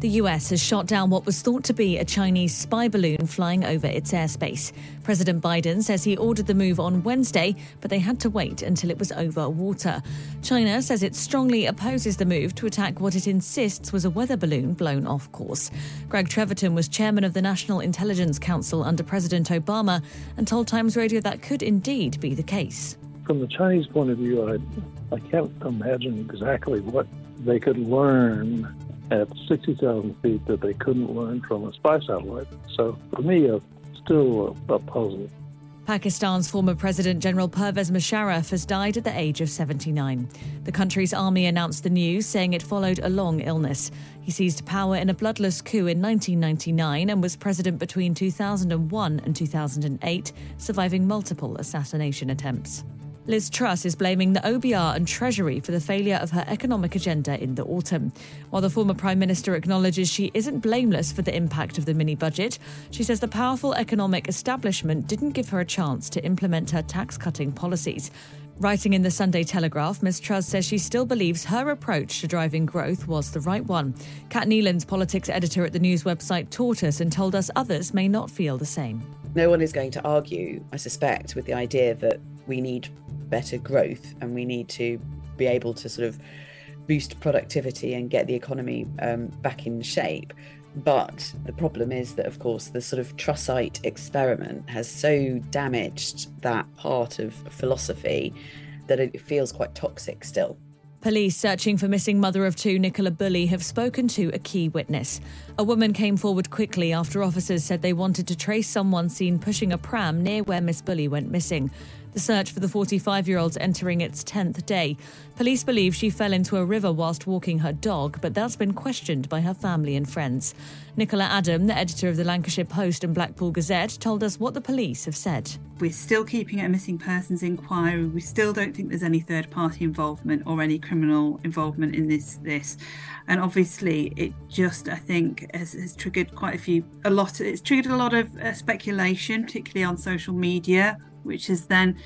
The US has shot down what was thought to be a Chinese spy balloon flying over its airspace. President Biden says he ordered the move on Wednesday, but they had to wait until it was over water. China says it strongly opposes the move to attack what it insists was a weather balloon blown off course. Greg Treverton was chairman of the National Intelligence Council under President Obama and told Times Radio that could indeed be the case. From the Chinese point of view, I, I can't imagine exactly what they could learn at 60,000 feet that they couldn't learn from a spy satellite. So for me, uh, still a, a puzzle. Pakistan's former President General Pervez Musharraf has died at the age of 79. The country's army announced the news, saying it followed a long illness. He seized power in a bloodless coup in 1999 and was president between 2001 and 2008, surviving multiple assassination attempts. Liz Truss is blaming the OBR and Treasury for the failure of her economic agenda in the autumn. While the former Prime Minister acknowledges she isn't blameless for the impact of the mini budget, she says the powerful economic establishment didn't give her a chance to implement her tax cutting policies. Writing in the Sunday Telegraph, Ms. Truss says she still believes her approach to driving growth was the right one. Kat Neelands, politics editor at the news website, Tortoise and told us others may not feel the same. No one is going to argue, I suspect, with the idea that we need better growth and we need to be able to sort of boost productivity and get the economy um, back in shape. But the problem is that, of course, the sort of Trussite experiment has so damaged that part of philosophy that it feels quite toxic still. Police searching for missing mother of two Nicola Bulley have spoken to a key witness. A woman came forward quickly after officers said they wanted to trace someone seen pushing a pram near where Miss Bulley went missing. The search for the 45 year old's entering its 10th day. Police believe she fell into a river whilst walking her dog, but that's been questioned by her family and friends. Nicola Adam, the editor of the Lancashire Post and Blackpool Gazette, told us what the police have said. We're still keeping a missing persons inquiry. We still don't think there's any third party involvement or any criminal involvement in this. This, and obviously, it just I think has, has triggered quite a few, a lot. It's triggered a lot of uh, speculation, particularly on social media which has then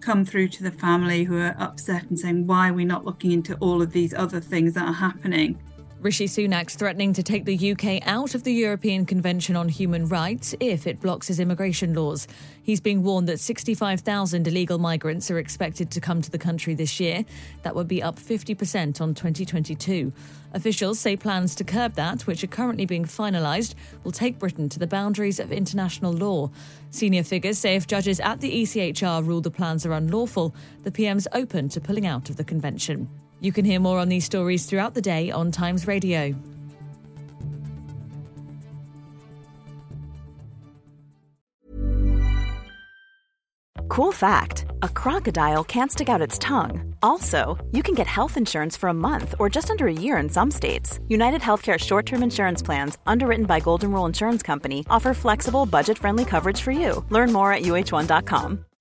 come through to the family who are upset and saying, why are we not looking into all of these other things that are happening? Rishi Sunak's threatening to take the UK out of the European Convention on Human Rights if it blocks his immigration laws. He's being warned that 65,000 illegal migrants are expected to come to the country this year. That would be up 50% on 2022. Officials say plans to curb that, which are currently being finalised, will take Britain to the boundaries of international law. Senior figures say if judges at the ECHR rule the plans are unlawful, the PM's open to pulling out of the convention. You can hear more on these stories throughout the day on Times Radio. Cool fact a crocodile can't stick out its tongue. Also, you can get health insurance for a month or just under a year in some states. United Healthcare short term insurance plans, underwritten by Golden Rule Insurance Company, offer flexible, budget friendly coverage for you. Learn more at uhone.com.